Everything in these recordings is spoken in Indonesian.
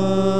one.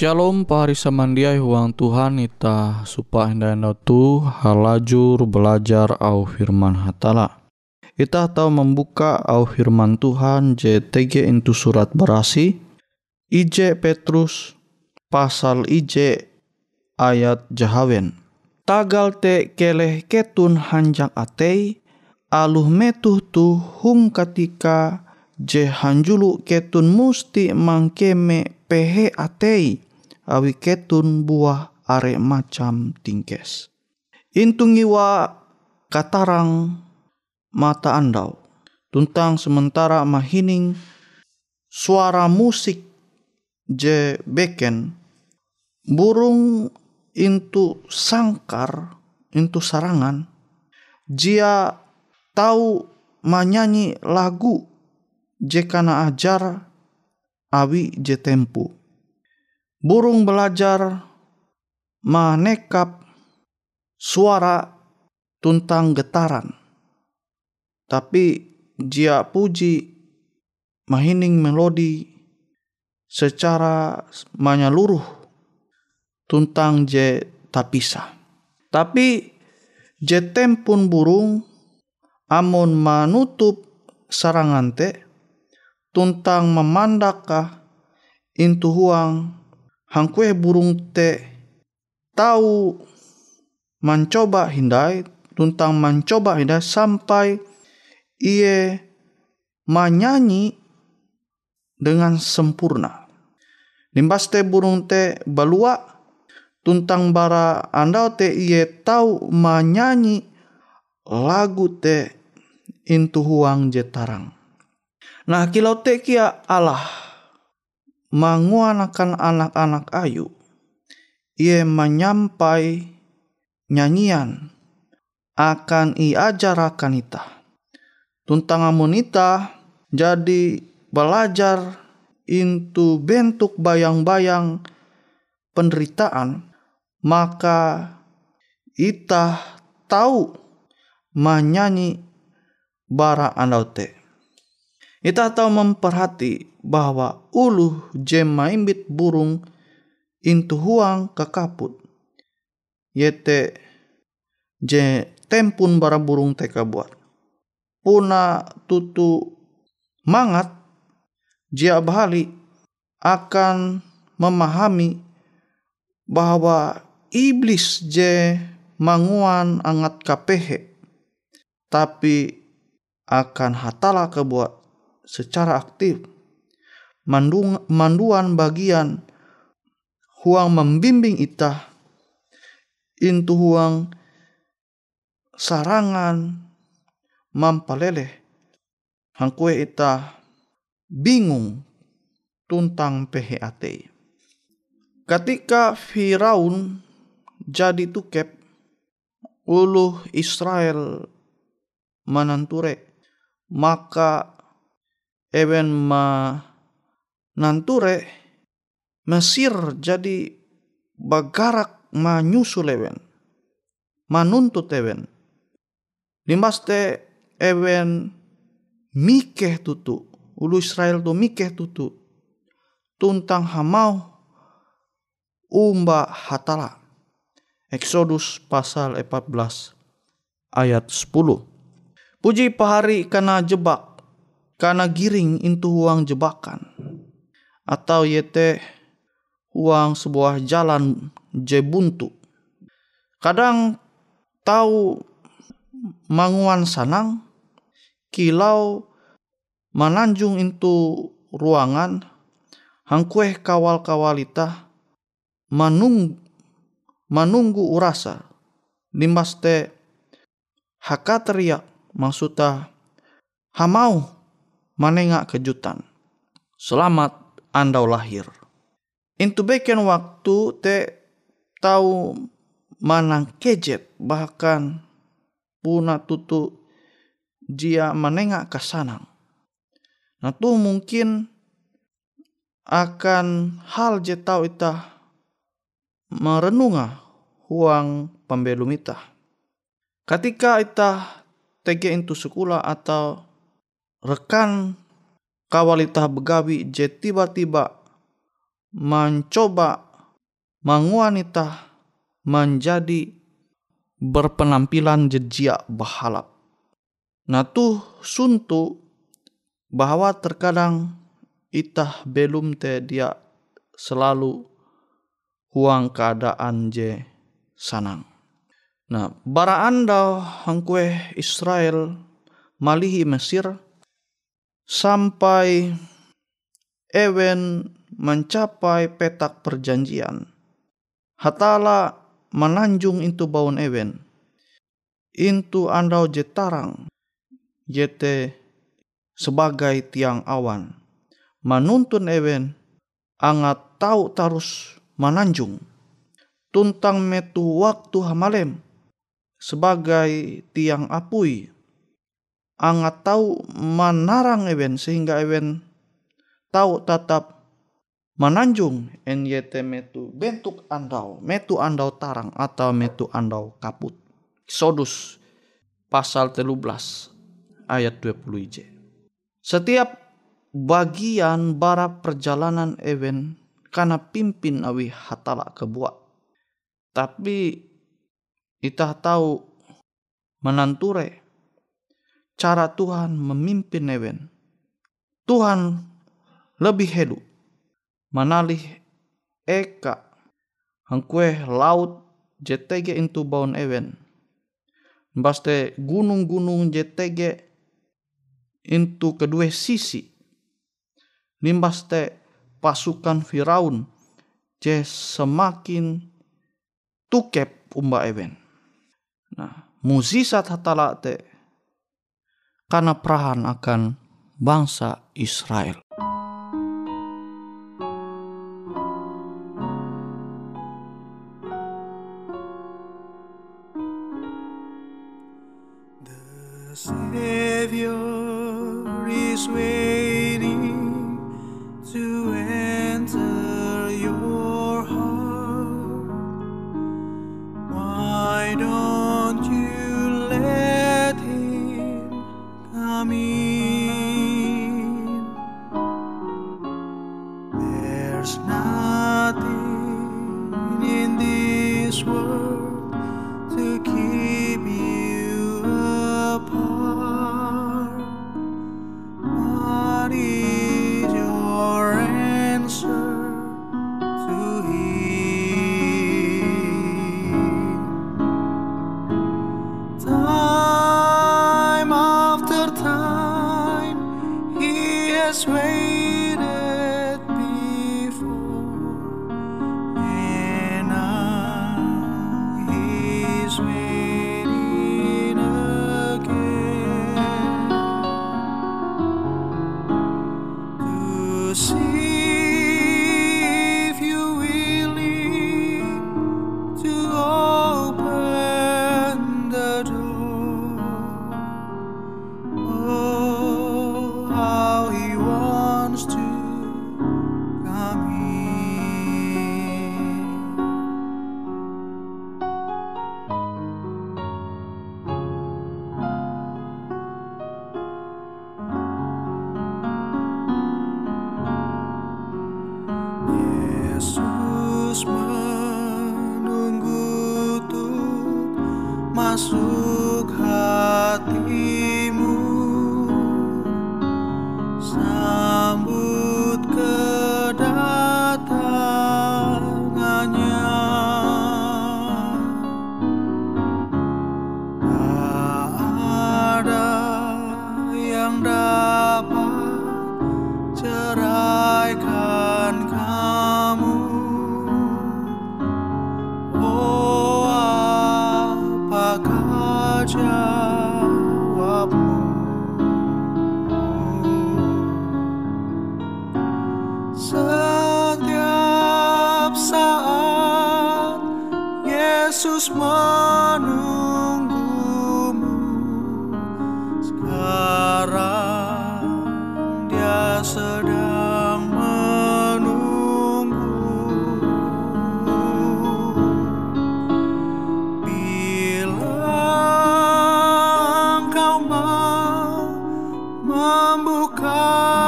Shalom pahari samandiai huang Tuhan ita supaya hendaknya tu halajur belajar au firman hatala. Ita tahu membuka au firman Tuhan JTG itu surat berasi IJ Petrus pasal IJ ayat jahawen. Tagal te keleh ketun hanjak atei aluh metuh tu hung ketika je hanjulu ketun musti mangkeme pehe atei awi ketun buah are macam tingkes. Intungiwa katarang mata andau. Tuntang sementara mahining suara musik je beken burung intu sangkar intu sarangan jia tahu menyanyi lagu je kana ajar awi je tempu burung belajar manekap suara tuntang getaran tapi jia puji mahining melodi secara menyeluruh tuntang je tapisa. Tapi je tempun burung amun manutup sarangan te tuntang memandaka intu huang hangkue burung te tahu mencoba hindai tuntang mencoba hindai sampai ia menyanyi dengan sempurna. Limbas te burung te balua tuntang bara andau te iye tahu menyanyi lagu te intu huang jetarang. Nah kilau te kia Allah menguanakan anak-anak ayu ia menyampai nyanyian akan iajarakan ita. Tuntang amun ita jadi belajar into bentuk bayang-bayang penderitaan, maka kita tahu menyanyi bara andaute. Kita tahu memperhati bahwa ulu jema imbit burung intu huang kekaput. Yete je tempun bara burung teka buat. Puna tutu mangat Jia Bali akan memahami bahwa iblis je manguan angat kapehe tapi akan hatala kebuat secara aktif mandung, manduan bagian huang membimbing ita intu huang sarangan mampalele hangkue ita bingung tuntang PHAT. Ketika Firaun jadi tukep ulu Israel menanture maka ewen ma nanture Mesir jadi bagarak menyusul ewen manuntut ewen limaste ewen mikeh tutu ulu Israel tu mikeh tutu tuntang hamau umba hatala. Exodus pasal 14 ayat 10. Puji pahari karena jebak, karena giring intu uang jebakan. Atau yete uang sebuah jalan je buntu. Kadang tahu manguan sanang, kilau mananjung itu ruangan hangkue kawal-kawalita manung manunggu urasa limbas te hakateria maksudnya hamau manenga kejutan selamat andau lahir Intu beken waktu te tahu manang kejet bahkan puna tutu jia menengak ke sanang. Nah tuh mungkin akan hal je tau ita merenunga huang pembelum ita. Ketika ita tege itu sekolah atau rekan kawal ita begawi je tiba-tiba mencoba manguan ita menjadi berpenampilan jejak bahalap. Nah tuh suntu bahwa terkadang itah belum te dia selalu huang keadaan je sanang. Nah, bara anda hangkue Israel malihi Mesir sampai ewen mencapai petak perjanjian. hatala menanjung itu baun ewen. Intu andau jetarang jete sebagai tiang awan. Menuntun ewen angat tahu tarus menanjung. Tuntang metu waktu hamalem sebagai tiang apui angat tahu menarang ewen sehingga ewen tahu tetap menanjung NYT metu bentuk andau metu andau tarang atau metu andau kaput. Sodus pasal 13 ayat 20 ij setiap bagian bara perjalanan ewen karena pimpin awi hatala kebuat tapi kita tahu menanture cara Tuhan memimpin ewen Tuhan lebih helu manalih eka hangkue laut JTG into baun ewen baste gunung-gunung JTG into kedua sisi. Limbaste pasukan Firaun je semakin tukep umba ewen nah musisat hatala te karena perahan akan bangsa Israel. Yesus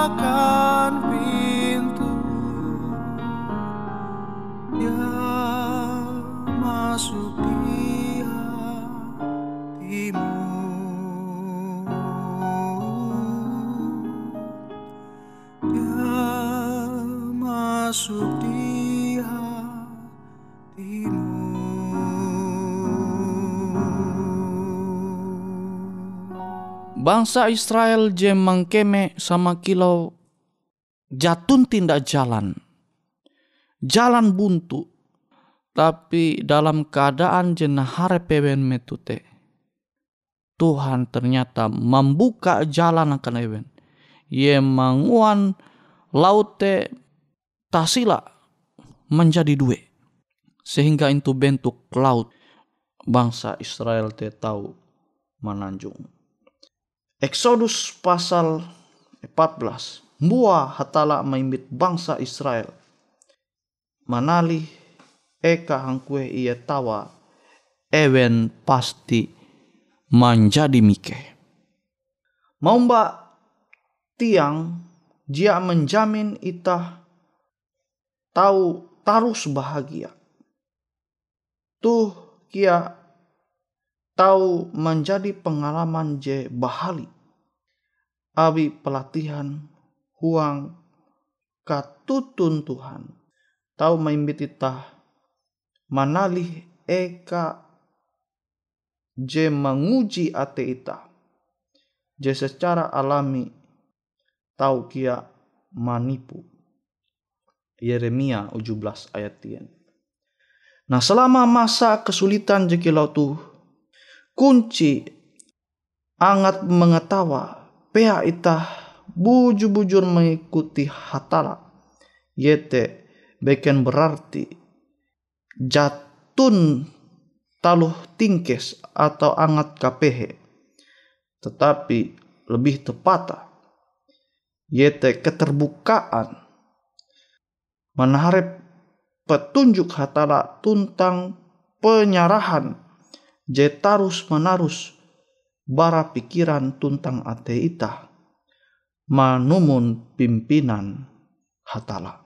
walk up. Bangsa Israel je mangkeme sama kilau jatun tindak jalan. Jalan buntu. Tapi dalam keadaan jenah harap ewen metute. Tuhan ternyata membuka jalan akan ewen. Ye manguan laute tasila menjadi dua. Sehingga itu bentuk laut bangsa Israel te tahu menanjung. Exodus pasal 14. Mua hatala maimbit bangsa Israel. Manali eka hangkue ia tawa ewen pasti menjadi mike. Mau mbak tiang dia menjamin itah tahu tarus bahagia. Tuh kia tahu menjadi pengalaman je bahali. Abi pelatihan huang katutun Tuhan. Tahu maimbit itah manalih eka je menguji ate ita. Je secara alami tahu kia manipu. Yeremia 17 ayat 10. Nah selama masa kesulitan jekilau tu kunci angat mengetawa. Pea itah bujur-bujur mengikuti hatala yete beken berarti jatun taluh tingkes atau angat kapehe. Tetapi lebih tepat yete keterbukaan menarik petunjuk hatala tuntang penyarahan je tarus menarus bara pikiran tuntang ate ita manumun pimpinan hatala.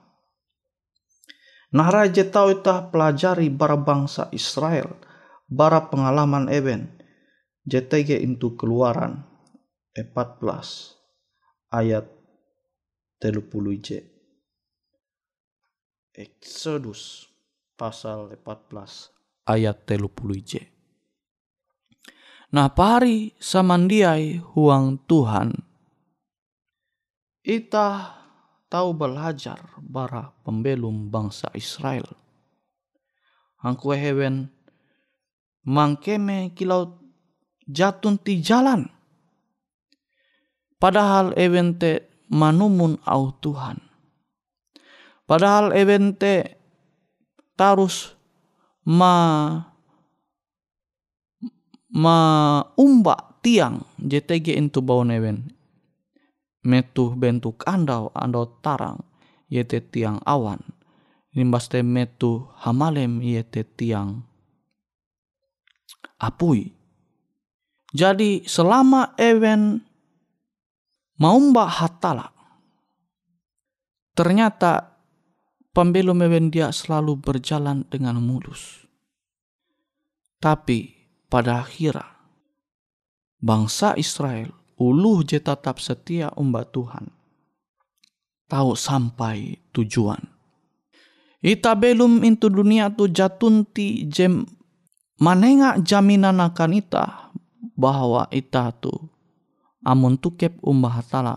Nah raja tahu ita pelajari bara bangsa Israel, bara pengalaman eben, JTG itu keluaran 14 ayat 30 J. Exodus pasal 14 ayat 30 J. Nah pari samandiai huang Tuhan. Ita tahu belajar bara pembelum bangsa Israel. Angku hewen mangkeme kilau jatun ti jalan. Padahal evente manumun au Tuhan. Padahal evente tarus ma ma umba tiang JTG itu bawon even metu bentuk andau andau tarang yete tiang awan. Nimbaste metu hamalem yete tiang apui. Jadi selama event maumba hatala ternyata pembelum event dia selalu berjalan dengan mulus. Tapi pada akhirnya bangsa Israel uluh je tetap setia umbat Tuhan. Tahu sampai tujuan. Ita belum into dunia tu jatunti jem manenga jaminan akan ita bahwa ita tu amun tukep umbah hatala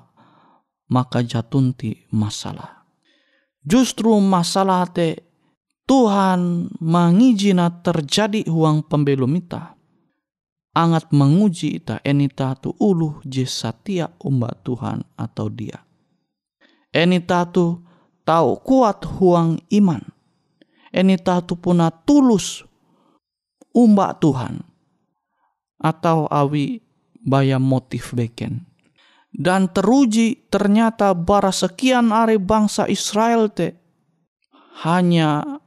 maka jatunti masalah. Justru masalah te Tuhan mangijina terjadi huang pembelum ita angat menguji ita enita tu uluh je satia umba Tuhan atau dia. Enita tu tahu kuat huang iman. Enita tu puna tulus umba Tuhan. Atau awi baya motif beken. Dan teruji ternyata bara sekian hari bangsa Israel te hanya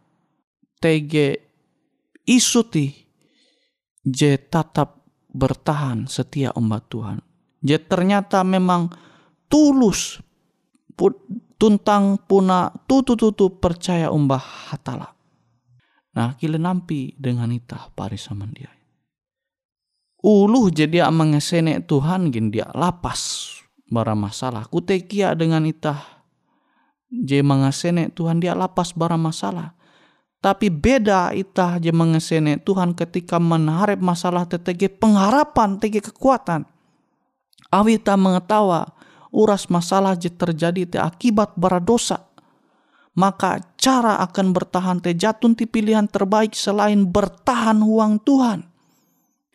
tege isuti je tetap bertahan setia umat Tuhan. Je ternyata memang tulus tuntang puna tutu-tutu percaya umbah hatala. Nah, kile nampi dengan itah pari sama dia. Uluh jadi mengesene Tuhan gin dia lapas bara masalah. Kutekia dengan itah je mengesene Tuhan dia lapas bara masalah. Tapi beda itah je mengesene Tuhan ketika menarik masalah tetege pengharapan, tege kekuatan. Awi ta mengetawa uras masalah je terjadi te akibat bara dosa. Maka cara akan bertahan te jatun ti pilihan terbaik selain bertahan huang Tuhan.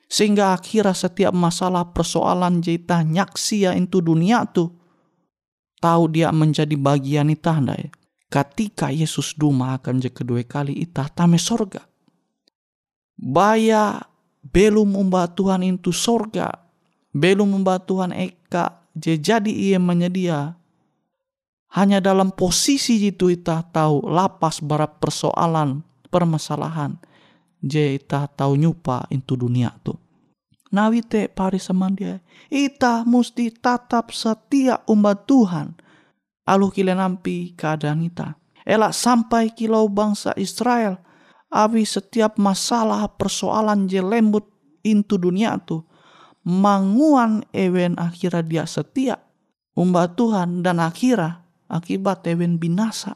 Sehingga akhirnya setiap masalah persoalan jita nyaksi ya itu dunia tu. Tahu dia menjadi bagian itu ya. Ketika Yesus duma akan je kedua kali ita tame sorga. Baya belum membawa Tuhan itu sorga. Belum membawa Tuhan eka je jadi ia menyedia hanya dalam posisi itu ita tahu lapas barat persoalan permasalahan je ita tahu nyupa itu dunia tu nawi te pari dia ita musti tatap setia umat Tuhan alu kile nampi keadaan ita elak sampai kilau bangsa Israel awi setiap masalah persoalan je lembut into dunia tu manguan ewen akhirnya dia setia umat Tuhan dan akhirnya akibat ewen binasa.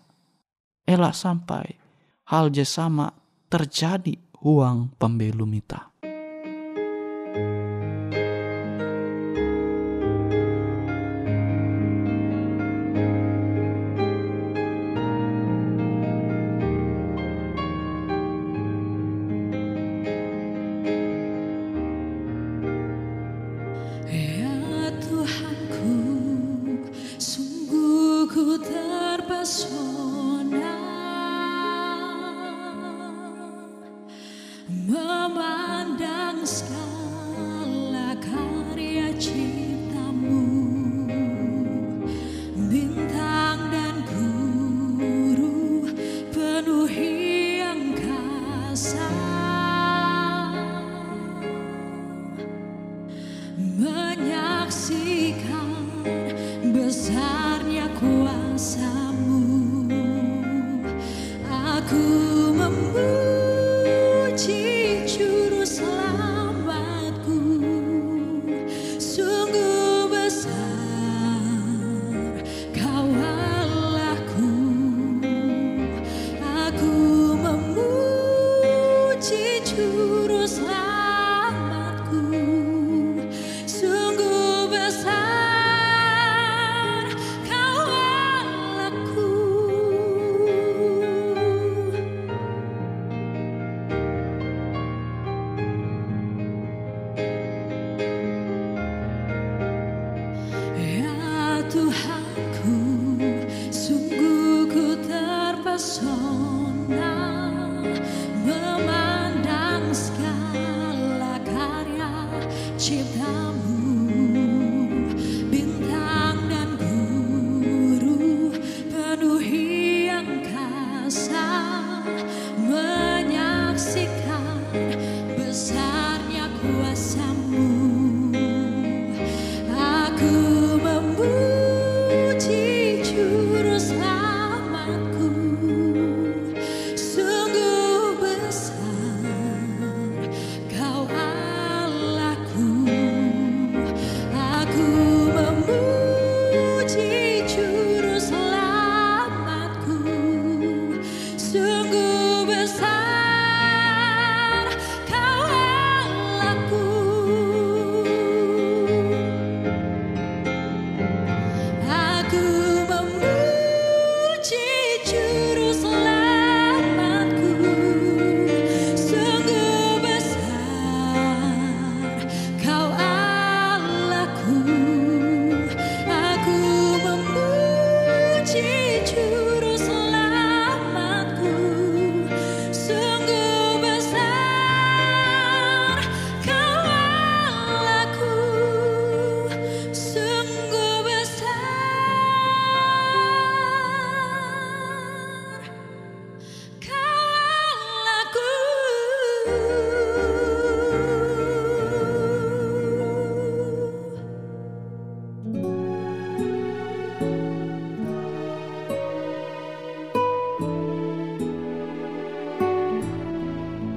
Elak sampai hal jasama terjadi uang pembelum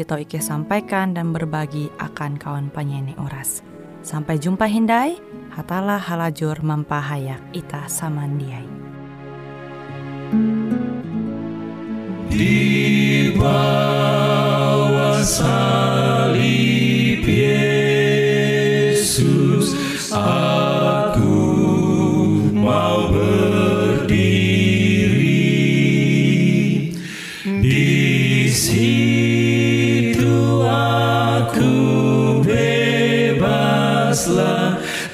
tau Ike sampaikan dan berbagi akan kawan penyanyi Uras. Sampai jumpa Hindai, hatalah halajur mempahayak ita samandiai. Di bawah salib Yesus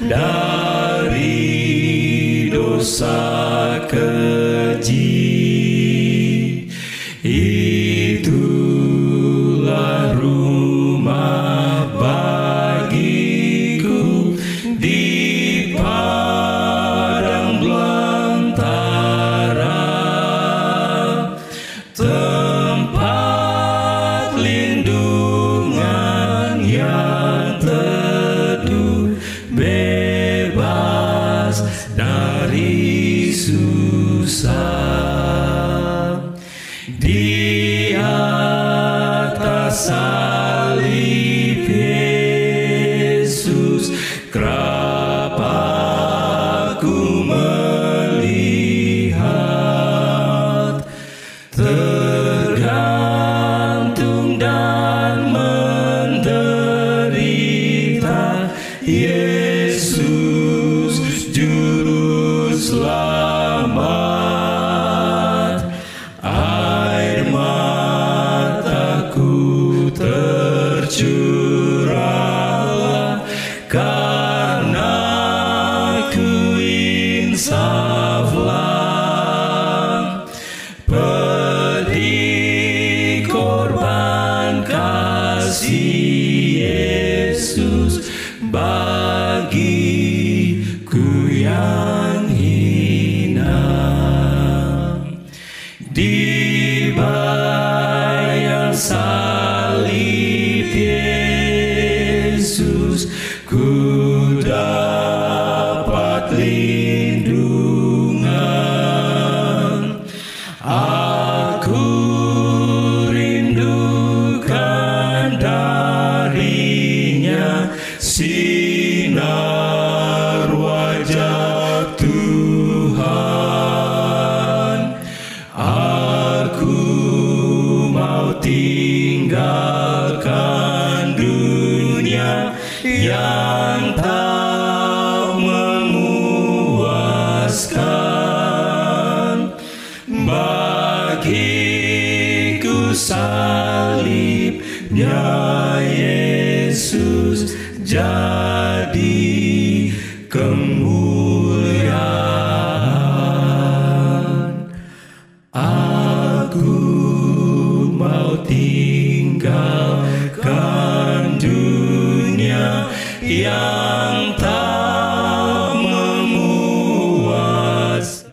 dari dosa and